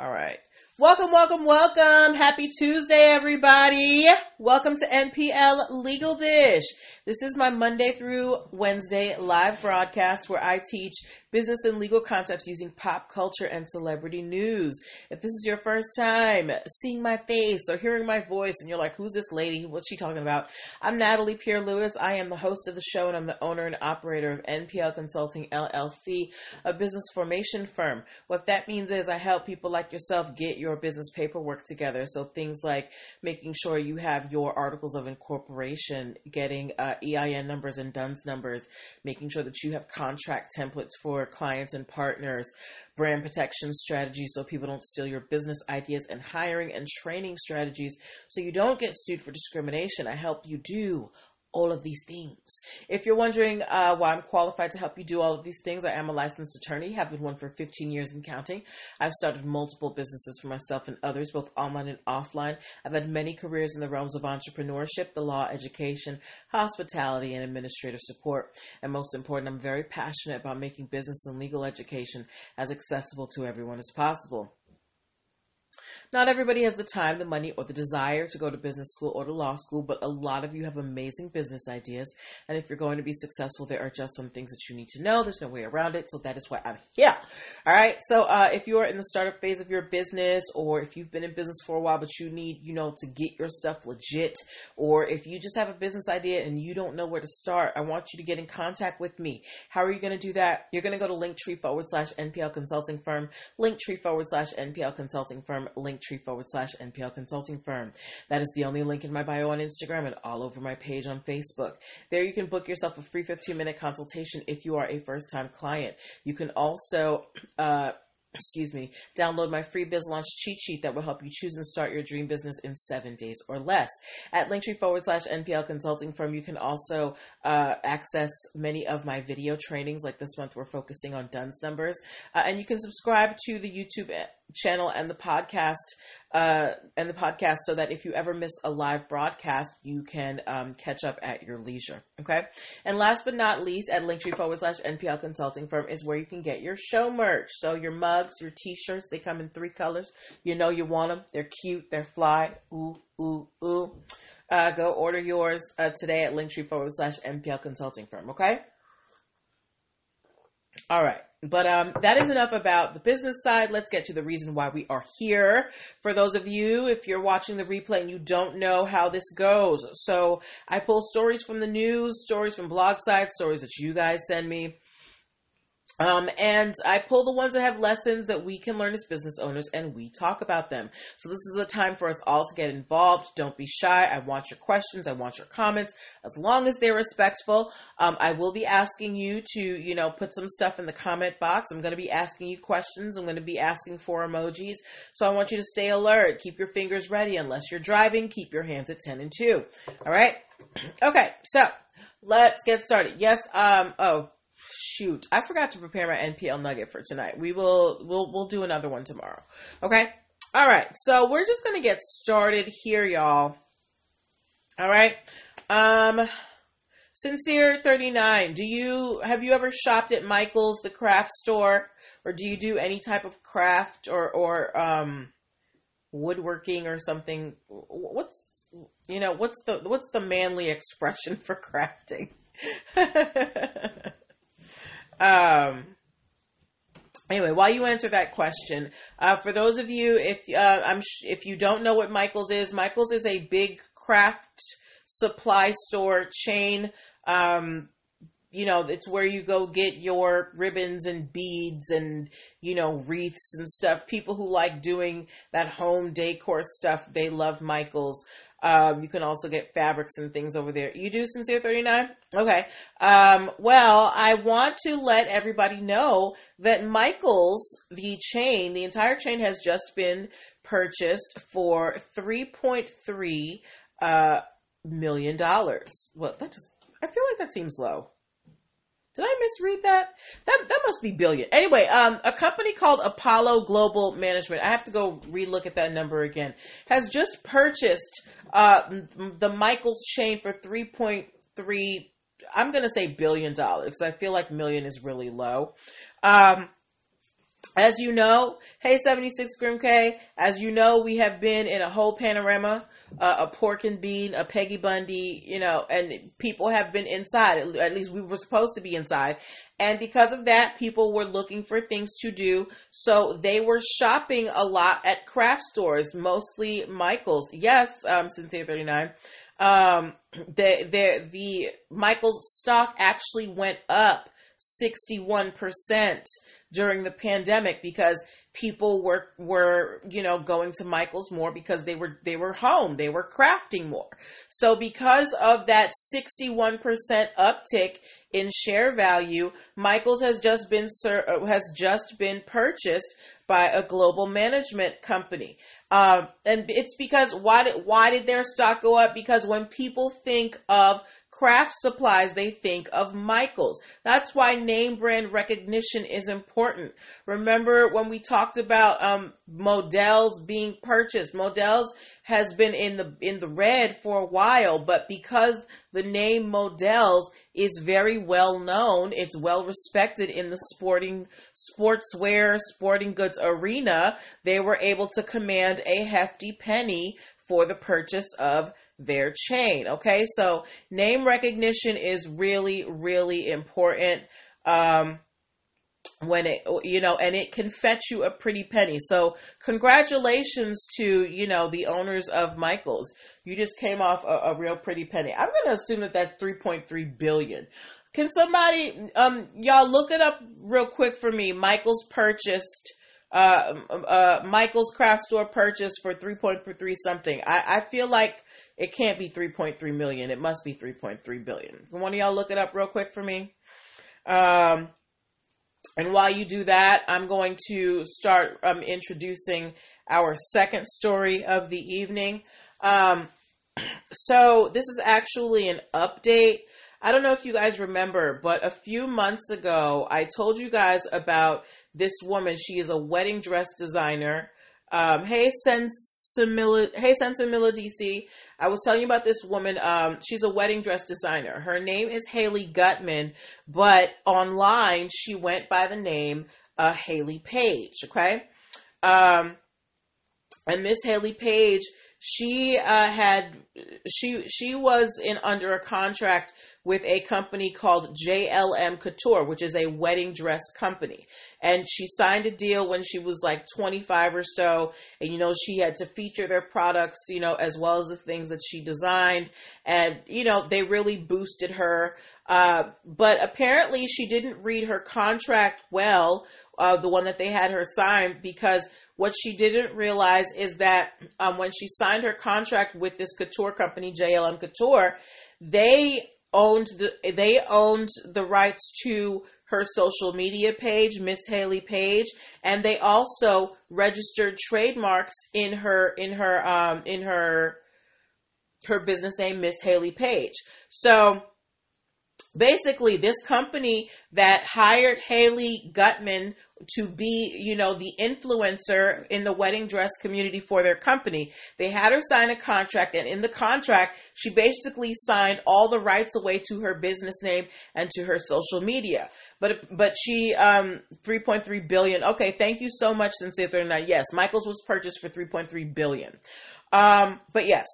All right. Welcome, welcome, welcome. Happy Tuesday, everybody. Welcome to NPL Legal Dish. This is my Monday through Wednesday live broadcast where I teach business and legal concepts using pop culture and celebrity news. If this is your first time seeing my face or hearing my voice and you're like, who's this lady? What's she talking about? I'm Natalie Pierre Lewis. I am the host of the show and I'm the owner and operator of NPL Consulting LLC, a business formation firm. What that means is I help people like yourself get your business paperwork together. So things like making sure you have your articles of incorporation, getting uh, EIN numbers and DUNS numbers, making sure that you have contract templates for clients and partners, brand protection strategies so people don't steal your business ideas, and hiring and training strategies so you don't get sued for discrimination. I help you do all of these things. If you're wondering uh, why I'm qualified to help you do all of these things, I am a licensed attorney, have been one for 15 years and counting. I've started multiple businesses for myself and others, both online and offline. I've had many careers in the realms of entrepreneurship, the law, education, hospitality, and administrative support. And most important, I'm very passionate about making business and legal education as accessible to everyone as possible. Not everybody has the time, the money, or the desire to go to business school or to law school, but a lot of you have amazing business ideas. And if you're going to be successful, there are just some things that you need to know. There's no way around it. So that is why I'm here. All right. So uh, if you're in the startup phase of your business, or if you've been in business for a while, but you need, you know, to get your stuff legit, or if you just have a business idea and you don't know where to start, I want you to get in contact with me. How are you going to do that? You're going to go to linktree forward slash NPL consulting firm, linktree forward slash NPL consulting firm, link linktree forward slash NPL consulting firm. That is the only link in my bio on Instagram and all over my page on Facebook. There you can book yourself a free 15 minute consultation if you are a first time client. You can also, uh, excuse me, download my free biz launch cheat sheet that will help you choose and start your dream business in seven days or less. At linktree forward slash NPL consulting firm, you can also uh, access many of my video trainings. Like this month, we're focusing on DUNS numbers. Uh, and you can subscribe to the YouTube channel and the podcast uh, and the podcast so that if you ever miss a live broadcast, you can um, catch up at your leisure. Okay. And last but not least, at linktree forward slash NPL consulting firm is where you can get your show merch. So your mugs, your t-shirts, they come in three colors. You know you want them. They're cute. They're fly. Ooh, ooh, ooh. Uh, go order yours uh, today at linktree forward slash NPL consulting firm. Okay. All right. But um, that is enough about the business side. Let's get to the reason why we are here. For those of you, if you're watching the replay and you don't know how this goes, so I pull stories from the news, stories from blog sites, stories that you guys send me. Um, and I pull the ones that have lessons that we can learn as business owners and we talk about them. So this is a time for us all to get involved. Don't be shy. I want your questions. I want your comments as long as they're respectful. Um, I will be asking you to, you know, put some stuff in the comment box. I'm going to be asking you questions. I'm going to be asking for emojis. So I want you to stay alert. Keep your fingers ready. Unless you're driving, keep your hands at 10 and 2. All right. Okay. So let's get started. Yes. Um, oh, shoot, I forgot to prepare my NPL nugget for tonight. We will we'll we'll do another one tomorrow. Okay? All right. So we're just going to get started here, y'all. All right? Um Sincere 39, do you have you ever shopped at Michael's the craft store or do you do any type of craft or or um woodworking or something? What's you know, what's the what's the manly expression for crafting? Um, anyway, while you answer that question, uh, for those of you, if uh, I'm sh- if you don't know what Michaels is, Michaels is a big craft supply store chain. Um, you know, it's where you go get your ribbons and beads and, you know, wreaths and stuff. People who like doing that home decor stuff, they love Michaels. Um, you can also get fabrics and things over there. You do Sincere 39? Okay. Um, well, I want to let everybody know that Michael's, the chain, the entire chain has just been purchased for $3.3 uh, million dollars. Well, that just, I feel like that seems low. Did I misread that? That that must be billion. Anyway, um, a company called Apollo Global Management. I have to go relook at that number again. Has just purchased uh, the Michaels chain for three point three. I'm to say billion dollars because I feel like million is really low. Um, as you know, hey 76 Grimke, as you know, we have been in a whole panorama, uh, a pork and bean, a Peggy Bundy, you know, and people have been inside. At least we were supposed to be inside. And because of that, people were looking for things to do. So they were shopping a lot at craft stores, mostly Michael's. Yes, um, Cynthia 39. Um, the, the, the Michael's stock actually went up 61% during the pandemic because people were were you know going to Michael's more because they were they were home. They were crafting more. So because of that 61% uptick in share value Michael's has just been uh, has just been purchased by a global management company. Um, and it's because why did why did their stock go up? Because when people think of craft supplies, they think of Michaels. That's why name brand recognition is important. Remember when we talked about um, Modell's being purchased? Modell's has been in the in the red for a while, but because the name Modell's is very well known, it's well respected in the sporting sportswear sporting goods arena, they were able to command a hefty penny for the purchase of their chain. Okay, so name recognition is really, really important. Um, when it you know and it can fetch you a pretty penny so congratulations to you know the owners of michaels you just came off a, a real pretty penny i'm going to assume that that's 3.3 billion can somebody um y'all look it up real quick for me michaels purchased uh, uh michaels craft store purchase for 3.3 something i i feel like it can't be 3.3 million. It must be 3.3 billion. Can one of y'all look it up real quick for me? Um, and while you do that, I'm going to start um, introducing our second story of the evening. Um, so this is actually an update. I don't know if you guys remember, but a few months ago, I told you guys about this woman. She is a wedding dress designer. Um, hey, Sensimila, hey, Sensimila DC. I was telling you about this woman. Um, she's a wedding dress designer. Her name is Hayley Gutman, but online she went by the name uh, Hayley Paige. Okay, um, and Miss Hayley Paige, she uh, had she she was in under a contract with a company called JLM Couture, which is a wedding dress company. And she signed a deal when she was like 25 or so. And, you know, she had to feature their products, you know, as well as the things that she designed. And, you know, they really boosted her. Uh, but apparently she didn't read her contract well, uh, the one that they had her sign, because what she didn't realize is that um, when she signed her contract with this couture company, JLM Couture, they owned the they owned the rights to her social media page, Miss Hayley Paige, and they also registered trademarks in her in her um in her her business name, Miss Hayley Paige. So basically this company that hired Hayley Gutman to be, you know, the influencer in the wedding dress community for their company. They had her sign a contract, and in the contract, she basically signed all the rights away to her business name and to her social media. But but she um 3.3 billion. Okay, thank you so much, 39. Yes, Michaels was purchased for 3.3 billion. Um, but yes,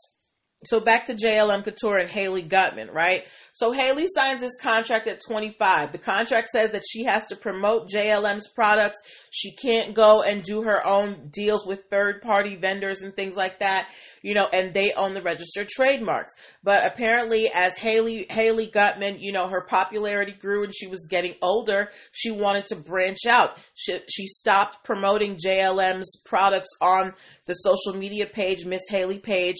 so back to JLM Couture and Hayley Gutman, right? So Hayley signs this contract at 25. The contract says that she has to promote JLM's products. She can't go and do her own deals with third party vendors and things like that, you know, and they own the registered trademarks. But apparently as Hayley, Hayley Gutman, you know, her popularity grew and she was getting older, she wanted to branch out. She, she stopped promoting JLM's products on the social media page, Miss Hayley Paige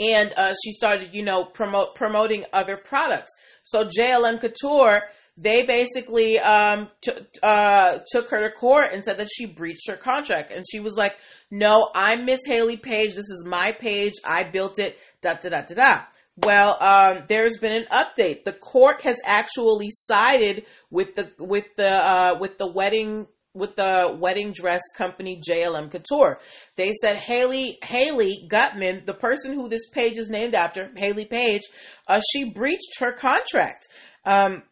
and uh, she started, you know, promote promoting other products. So JLM Couture, they basically um, t- uh, took her to court and said that she breached her contract, and she was like, "No, I'm Miss Hayley Paige. This is my page. I built it." Da da da da da. Well, um, there's been an update. The court has actually sided with the with the uh, with the wedding with the wedding dress company JLM Couture. They said Hayley Hayley Gutman, the person who this page is named after, Hayley Paige, uh, she breached her contract. Um,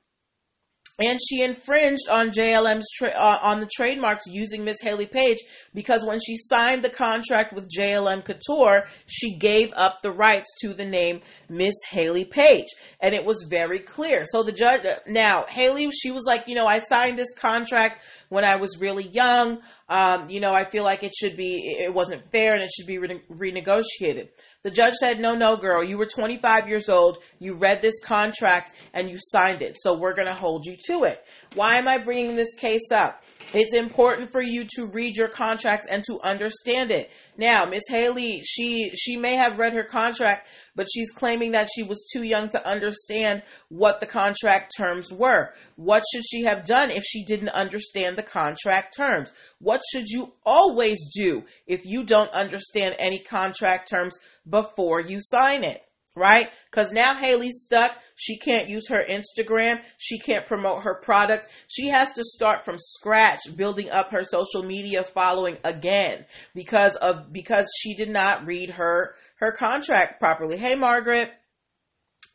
and she infringed on JLM's tra- uh, on the trademarks using Miss Hayley Paige because when she signed the contract with JLM Couture, she gave up the rights to the name Miss Hayley Paige, and it was very clear. So the judge now Hayley, she was like, you know, I signed this contract when I was really young. Um, you know, I feel like it should be, it wasn't fair and it should be re- renegotiated. The judge said, no, no, girl, you were 25 years old. You read this contract and you signed it. So we're going to hold you to it. Why am I bringing this case up? It's important for you to read your contracts and to understand it. Now, Miss Hayley, she she may have read her contract, but she's claiming that she was too young to understand what the contract terms were. What should she have done if she didn't understand the contract terms? What should you always do if you don't understand any contract terms before you sign it? Right? Because now Hayley's stuck. She can't use her Instagram. She can't promote her products. She has to start from scratch building up her social media following again because of because she did not read her her contract properly. Hey Margaret.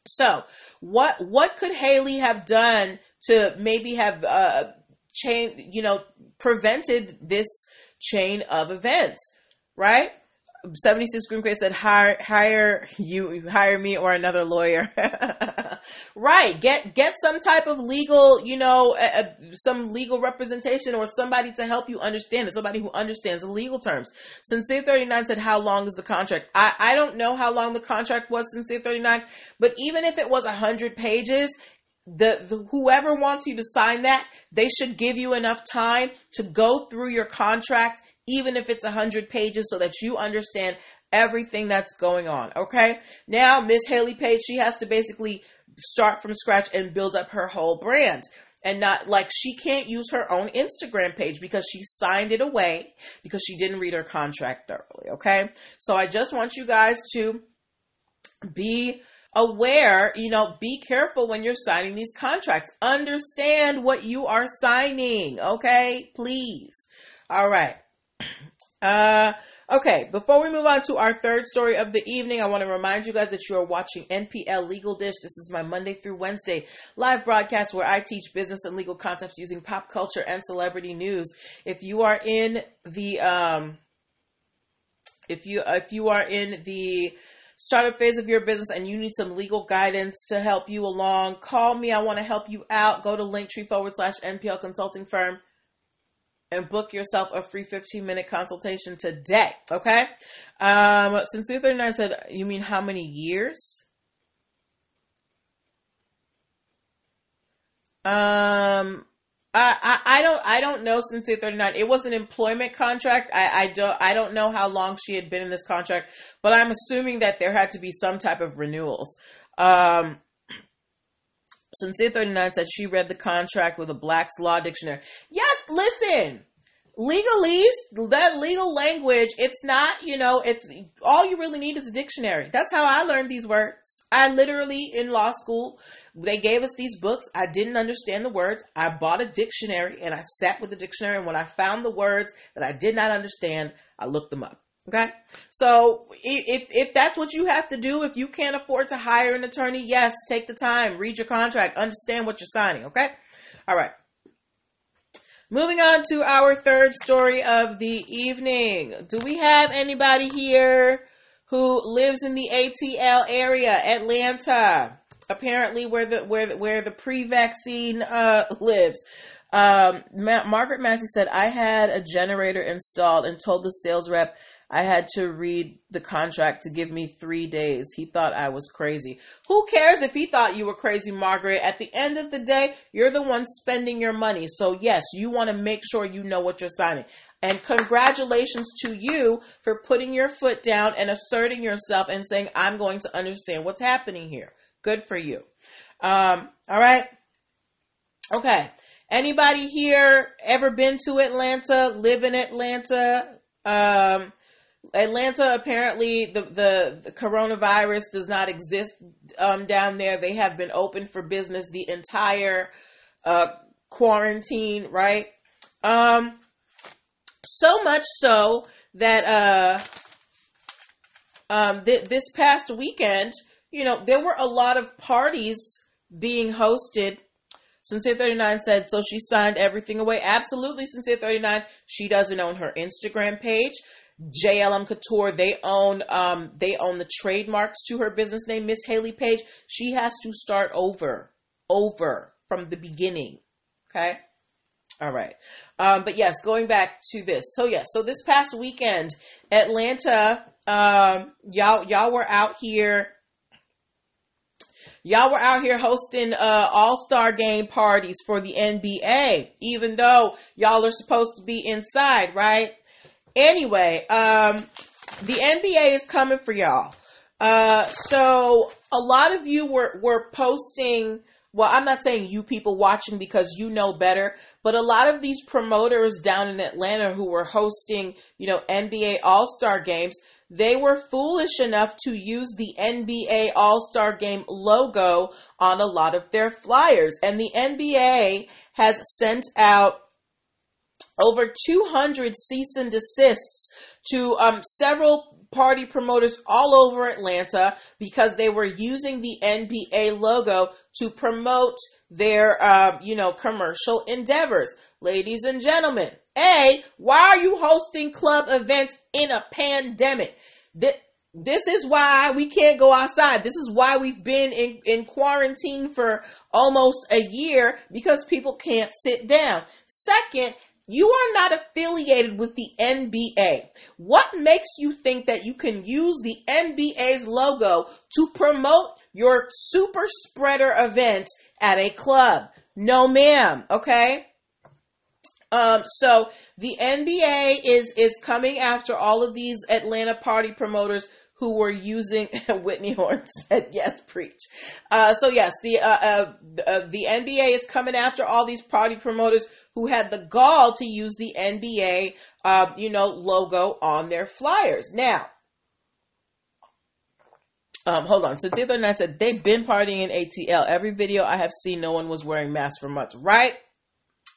So, what what could Hayley have done to maybe have uh chain, you know, prevented this chain of events, right? 76 Green Crate said hire hire you hire me or another lawyer. right. Get get some type of legal, you know, some legal representation or somebody to help you understand it, somebody who understands the legal terms. Sincere 39 said how long is the contract? I I don't know how long the contract was Sincere 39, but even if it was 100 pages, the, the, whoever wants you to sign that, they should give you enough time to go through your contract even if it's 100 pages, so that you understand everything that's going on. Okay. Now, Miss Hayley Paige, she has to basically start from scratch and build up her whole brand. And not like she can't use her own Instagram page because she signed it away because she didn't read her contract thoroughly. Okay. So I just want you guys to be aware, you know, be careful when you're signing these contracts. Understand what you are signing, okay? Please. All right. Uh, okay, before we move on to our third story of the evening, I want to remind you guys that you are watching NPL Legal Dish. This is my Monday through Wednesday live broadcast where I teach business and legal concepts using pop culture and celebrity news. If you are in the um, if you if you are in the startup phase of your business and you need some legal guidance to help you along, call me. I want to help you out. Go to linktree forward slash NPL consulting firm and book yourself a free 15 minute consultation today. Okay. Um, Sincere 39 said, You mean how many years? Um, I, I, I don't I don't know Sincere 39. It was an employment contract. I, I don't I don't know how long she had been in this contract, but I'm assuming that there had to be some type of renewals. Um, Sincere 39 said she read the contract with a Black's Law Dictionary. Yes, listen. Legalese, that legal language, it's not, you know, it's all you really need is a dictionary. That's how I learned these words. I literally in law school, they gave us these books. I didn't understand the words. I bought a dictionary and I sat with the dictionary and when I found the words that I did not understand, I looked them up. Okay. So if, if that's what you have to do, if you can't afford to hire an attorney, yes, take the time, read your contract, understand what you're signing. Okay. All right. Moving on to our third story of the evening. Do we have anybody here who lives in the ATL area, Atlanta? Apparently, where the where the, where the pre-vaccine uh, lives. Um, Ma- Margaret Massey said, "I had a generator installed and told the sales rep I had to read the contract to give me three days. He thought I was crazy. Who cares if he thought you were crazy, Margaret? At the end of the day, you're the one spending your money. So, yes, you want to make sure you know what you're signing. And congratulations to you for putting your foot down and asserting yourself and saying, I'm going to understand what's happening here. Good for you. Um, all right. Okay. Anybody here ever been to Atlanta, live in Atlanta? Um, Atlanta apparently the, the, the coronavirus does not exist um, down there. They have been open for business the entire uh, quarantine, right? Um, so much so that uh, um, th- this past weekend, you know, there were a lot of parties being hosted Sincere 39 said, so she signed everything away. Absolutely, Sincere 39. She doesn't own her Instagram page. JLM Couture, they own um, they own the trademarks to her business name, Miss Hayley Paige. She has to start over, over from the beginning. Okay. All right. Um, but yes, going back to this. So yes, so this past weekend, Atlanta, um, y'all y'all were out here. Y'all were out here hosting uh, All Star Game parties for the NBA, even though y'all are supposed to be inside, right? Anyway, um, the NBA is coming for y'all. Uh, so a lot of you were were posting. Well, I'm not saying you people watching because you know better, but a lot of these promoters down in Atlanta who were hosting, you know, NBA All Star games, they were foolish enough to use the NBA All Star Game logo on a lot of their flyers. And the NBA has sent out over 200 cease and desists to um, several party promoters all over Atlanta because they were using the NBA logo to promote their, uh, you know, commercial endeavors. Ladies and gentlemen, A, why are you hosting club events in a pandemic? This is why we can't go outside. This is why we've been in, in quarantine for almost a year because people can't sit down. Second, you are not affiliated with the NBA. What makes you think that you can use the NBA's logo to promote your super spreader event at a club? No, ma'am. Okay. Um, so the NBA is is coming after all of these Atlanta party promoters who were using Whitney Horn said yes, preach. Uh, so yes, the uh, uh, uh the NBA is coming after all these party promoters who had the gall to use the NBA, uh, you know, logo on their flyers. Now, um, hold on. So the other night said they've been partying in ATL. Every video I have seen, no one was wearing masks for months. Right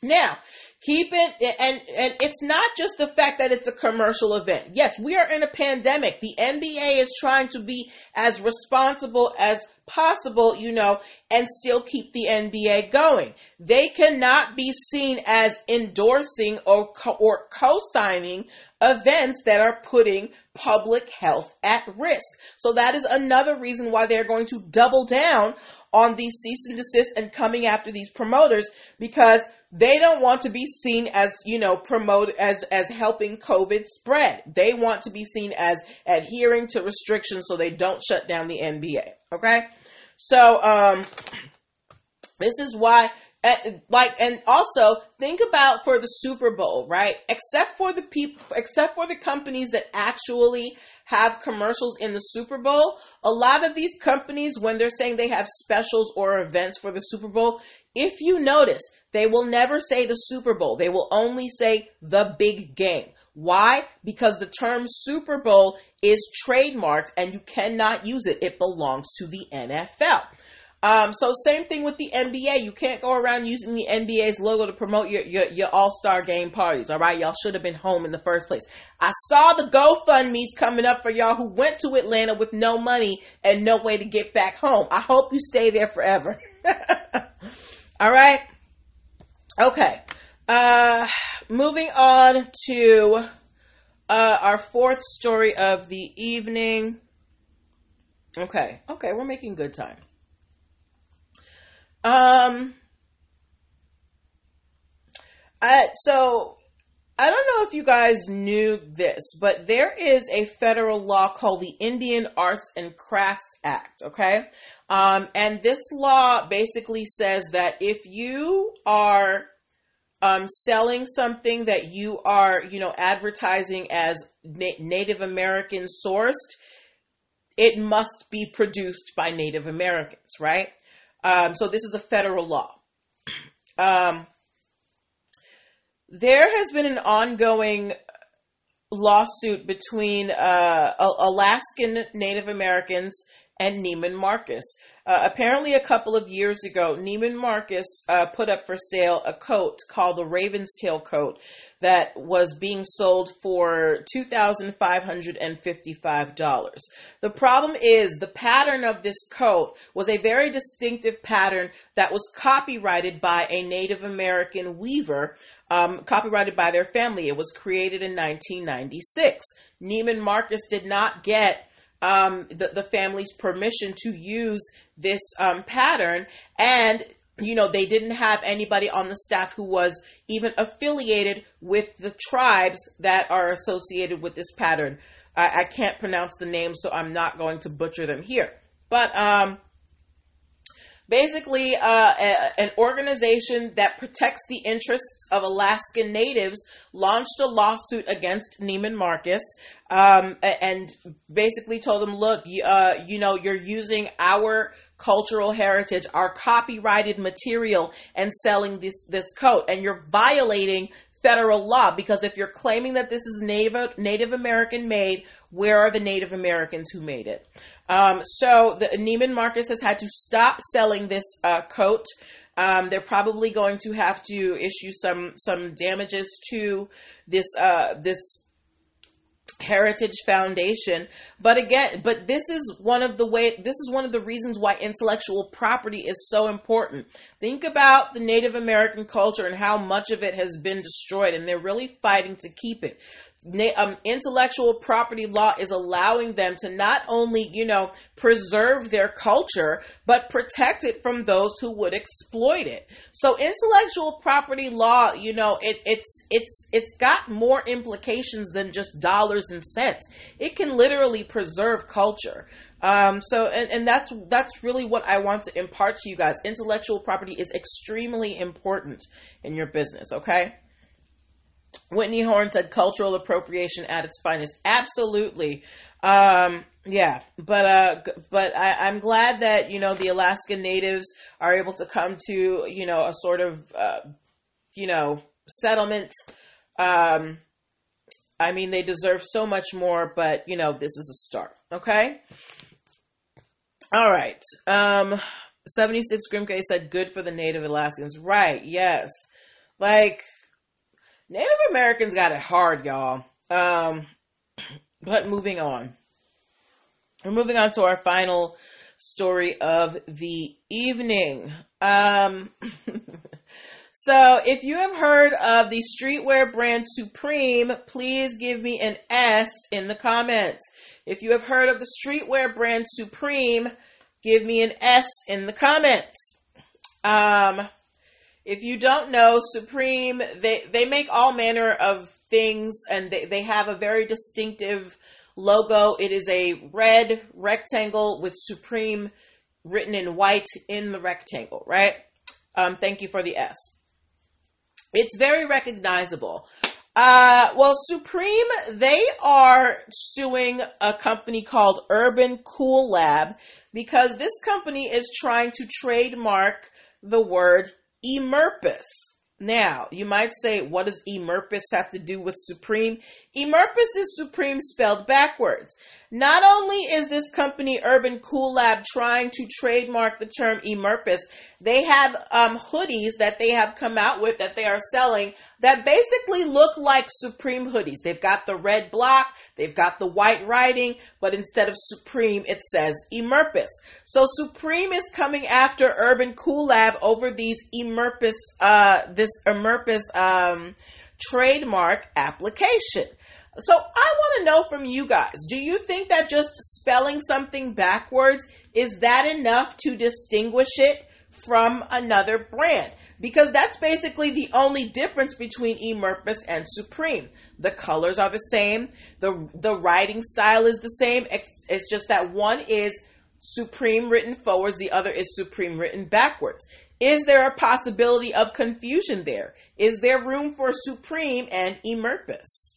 now, keep it and and it's not just the fact that it's a commercial event. Yes we are in a pandemic. The nba is trying to be as responsible as possible you know and still keep the nba going. They cannot be seen as endorsing or co- or co-signing events that are putting public health at risk. So that is another reason why they're going to double down on these cease and desist and coming after these promoters because they don't want to be seen as you know promote as as helping covid spread they want to be seen as adhering to restrictions so they don't shut down the nba okay so um this is why eh, like and also think about for the super bowl right except for the people except for the companies that actually have commercials in the Super Bowl. A lot of these companies, when they're saying they have specials or events for the Super Bowl, if you notice, they will never say the Super Bowl. They will only say the big game. Why? Because the term Super Bowl is trademarked and you cannot use it. It belongs to the NFL. Um, so same thing with the NBA. You can't go around using the NBA's logo to promote your, your, your all-star game parties. All right. Y'all should have been home in the first place. I saw the GoFundMe's coming up for y'all who went to Atlanta with no money and no way to get back home. I hope you stay there forever. all right. Okay. Uh, moving on to uh, our fourth story of the evening. Okay. Okay. We're making good time. Um, I, so I don't know if you guys knew this, but there is a federal law called the Indian Arts and Crafts Act. Okay. Um, and this law basically says that if you are um, selling something that you are, you know, advertising as na- Native American sourced, it must be produced by Native Americans, right? Um, so this is a federal law. Um, there has been an ongoing lawsuit between uh, Alaskan Native Americans and Neiman Marcus. Uh, apparently, a couple of years ago, Neiman Marcus uh, put up for sale a coat called the Raven's Tail coat that was being sold for $2,555. The problem is the pattern of this coat was a very distinctive pattern that was copyrighted by a Native American weaver, um, copyrighted by their family. It was created in 1996. Neiman Marcus did not get um, the, the family's permission to use this um, pattern, and you know, they didn't have anybody on the staff who was even affiliated with the tribes that are associated with this pattern. I, I can't pronounce the names, so I'm not going to butcher them here. But um, basically, uh, a, an organization that protects the interests of Alaskan natives launched a lawsuit against Neiman Marcus um, and basically told them, look, you, uh, you know, you're using our cultural heritage, our copyrighted material, and selling this, this coat. And you're violating federal law because if you're claiming that this is Native, Native American made, where are the Native Americans who made it? Um, so the Neiman Marcus has had to stop selling this uh, coat. Um, they're probably going to have to issue some some damages to this uh, this Heritage Foundation. But again, but this is one of the way this is one of the reasons why intellectual property is so important. Think about the Native American culture and how much of it has been destroyed and they're really fighting to keep it um, intellectual property law is allowing them to not only, you know, preserve their culture, but protect it from those who would exploit it. So intellectual property law, you know, it, it's it's it's got more implications than just dollars and cents. It can literally preserve culture. Um, so and, and that's that's really what I want to impart to you guys. Intellectual property is extremely important in your business, okay? Whitney Horn said cultural appropriation at its finest. Absolutely. Um, yeah, but uh, but I, I'm glad that you know the Alaska natives are able to come to you know a sort of uh, you know settlement. Um, I mean, they deserve so much more, but you know this is a start. Okay. All right. Um, 76 Grimke said, "Good for the Native Alaskans." Right? Yes. Like Native Americans got it hard, y'all. Um, but moving on. We're moving on to our final story of the evening. Um, so, if you have heard of the streetwear brand Supreme, please give me an S in the comments. If you have heard of the streetwear brand Supreme, give me an S in the comments. Um, if you don't know, Supreme, they, they make all manner of things and they, they have a very distinctive logo. It is a red rectangle with Supreme written in white in the rectangle, right? Um, thank you for the S. It's very recognizable. Uh, well, Supreme, they are suing a company called Urban Cool Lab because this company is trying to trademark the word Emerpus. Now, you might say, what does Emerpus have to do with Supreme? Emerpus is Supreme spelled backwards. Not only is this company Urban Cool Lab trying to trademark the term Emerpus, they have um, hoodies that they have come out with that they are selling that basically look like Supreme hoodies. They've got the red block, they've got the white writing, but instead of Supreme, it says Emerpus. So Supreme is coming after Urban Cool Lab over these Emerpus, uh, this Emerpus um, trademark application. So I want to know from you guys, do you think that just spelling something backwards is that enough to distinguish it from another brand? Because that's basically the only difference between Emerpus and Supreme. The colors are the same, the the writing style is the same. It's just that one is Supreme written forwards, the other is Supreme written backwards. Is there a possibility of confusion there? Is there room for Supreme and Emerpus?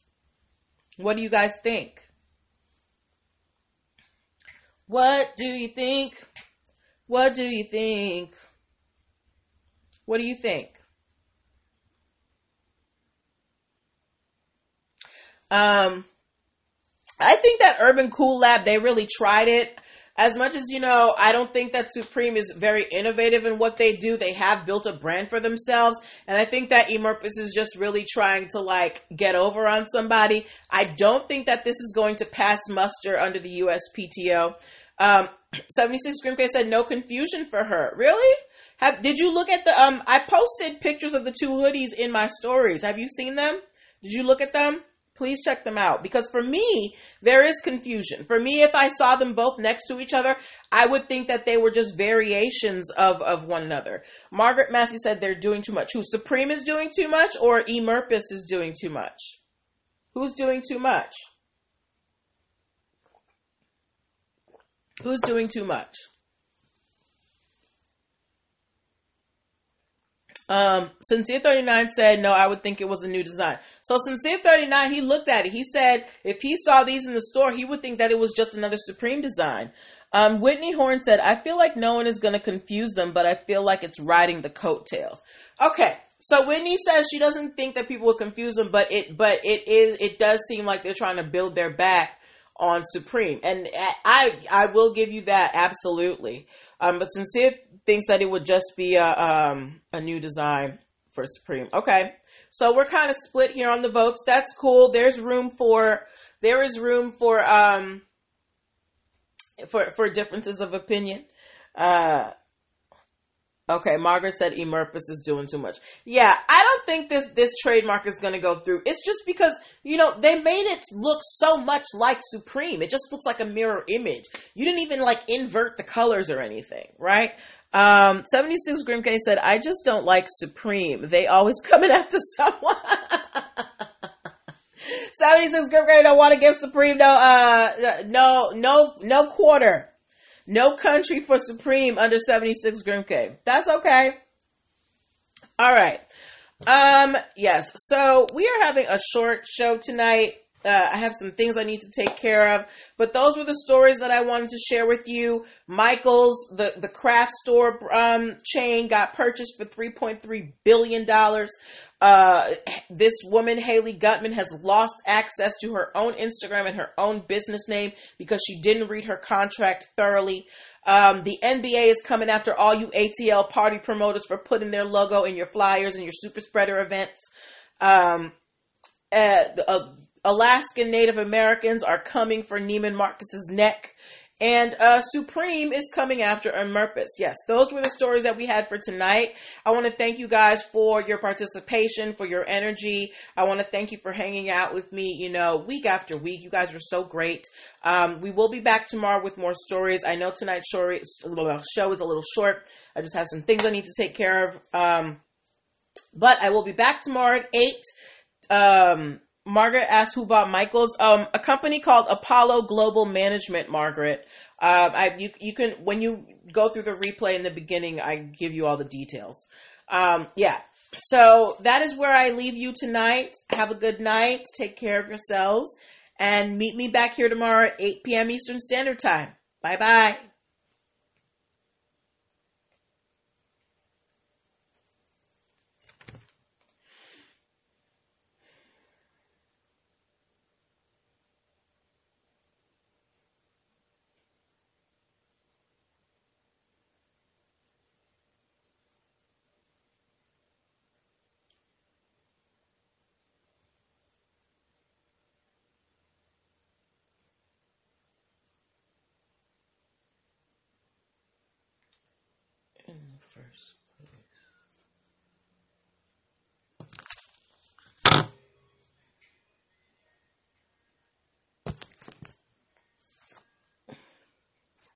What do you guys think? What do you think? What do you think? What do you think? Um, I think that Urban Cool Lab, they really tried it. As much as you know, I don't think that Supreme is very innovative in what they do. They have built a brand for themselves, and I think that Emerpus is just really trying to like get over on somebody. I don't think that this is going to pass muster under the USPTO. Um, 76 Grimke said no confusion for her. Really? Have did you look at the um I posted pictures of the two hoodies in my stories. Have you seen them? Did you look at them? Please check them out because for me there is confusion. For me if I saw them both next to each other, I would think that they were just variations of of one another. Margaret Massey said they're doing too much. Who Supreme is doing too much or E. Emerpus is doing too much? Who's doing too much? Who's doing too much? Um, Sincere 39 said, no, I would think it was a new design. So Sincere 39, he looked at it. He said if he saw these in the store, he would think that it was just another Supreme design. Um, Whitney Horn said, I feel like no one is going to confuse them, but I feel like it's riding the coattails. Okay. So Whitney says she doesn't think that people will confuse them, but it, but it is, it does seem like they're trying to build their back on Supreme. And I, I will give you that absolutely. Um, but Sincere thinks that it would just be a um, a new design for Supreme. Okay, so we're kind of split here on the votes. That's cool. There's room for there is room for um for for differences of opinion. Uh, Okay, Margaret said Emerpus is doing too much. Yeah, I don't think this this trademark is going to go through. It's just because you know they made it look so much like Supreme. It just looks like a mirror image. You didn't even like invert the colors or anything, right? Um, 76 Grimke said, I just don't like Supreme. They always coming after someone. 76 Grimke don't want to give Supreme no, uh, no, no, no quarter. No country for Supreme under 76 Grimke. That's okay. All right. Um, yes. So we are having a short show tonight. Uh, I have some things I need to take care of, but those were the stories that I wanted to share with you. Michael's, the, the craft store, um, chain got purchased for $3.3 billion. Uh, this woman, Hayley Gutman, has lost access to her own Instagram and her own business name because she didn't read her contract thoroughly. Um, the NBA is coming after all you ATL party promoters for putting their logo in your flyers and your super spreader events. Um, uh, uh, Alaskan Native Americans are coming for Neiman Marcus's neck. And uh, Supreme is coming after Emerpus. Yes, those were the stories that we had for tonight. I want to thank you guys for your participation, for your energy. I want to thank you for hanging out with me, you know, week after week. You guys are so great. Um, we will be back tomorrow with more stories. I know tonight's show is a little short. I just have some things I need to take care of. Um, but I will be back tomorrow at 8. Um, Margaret asked who bought Michaels. Um, a company called Apollo Global Management. Margaret, uh, I you you can when you go through the replay in the beginning, I give you all the details. Um, yeah. So that is where I leave you tonight. Have a good night. Take care of yourselves, and meet me back here tomorrow at 8 p.m. Eastern Standard Time. Bye bye.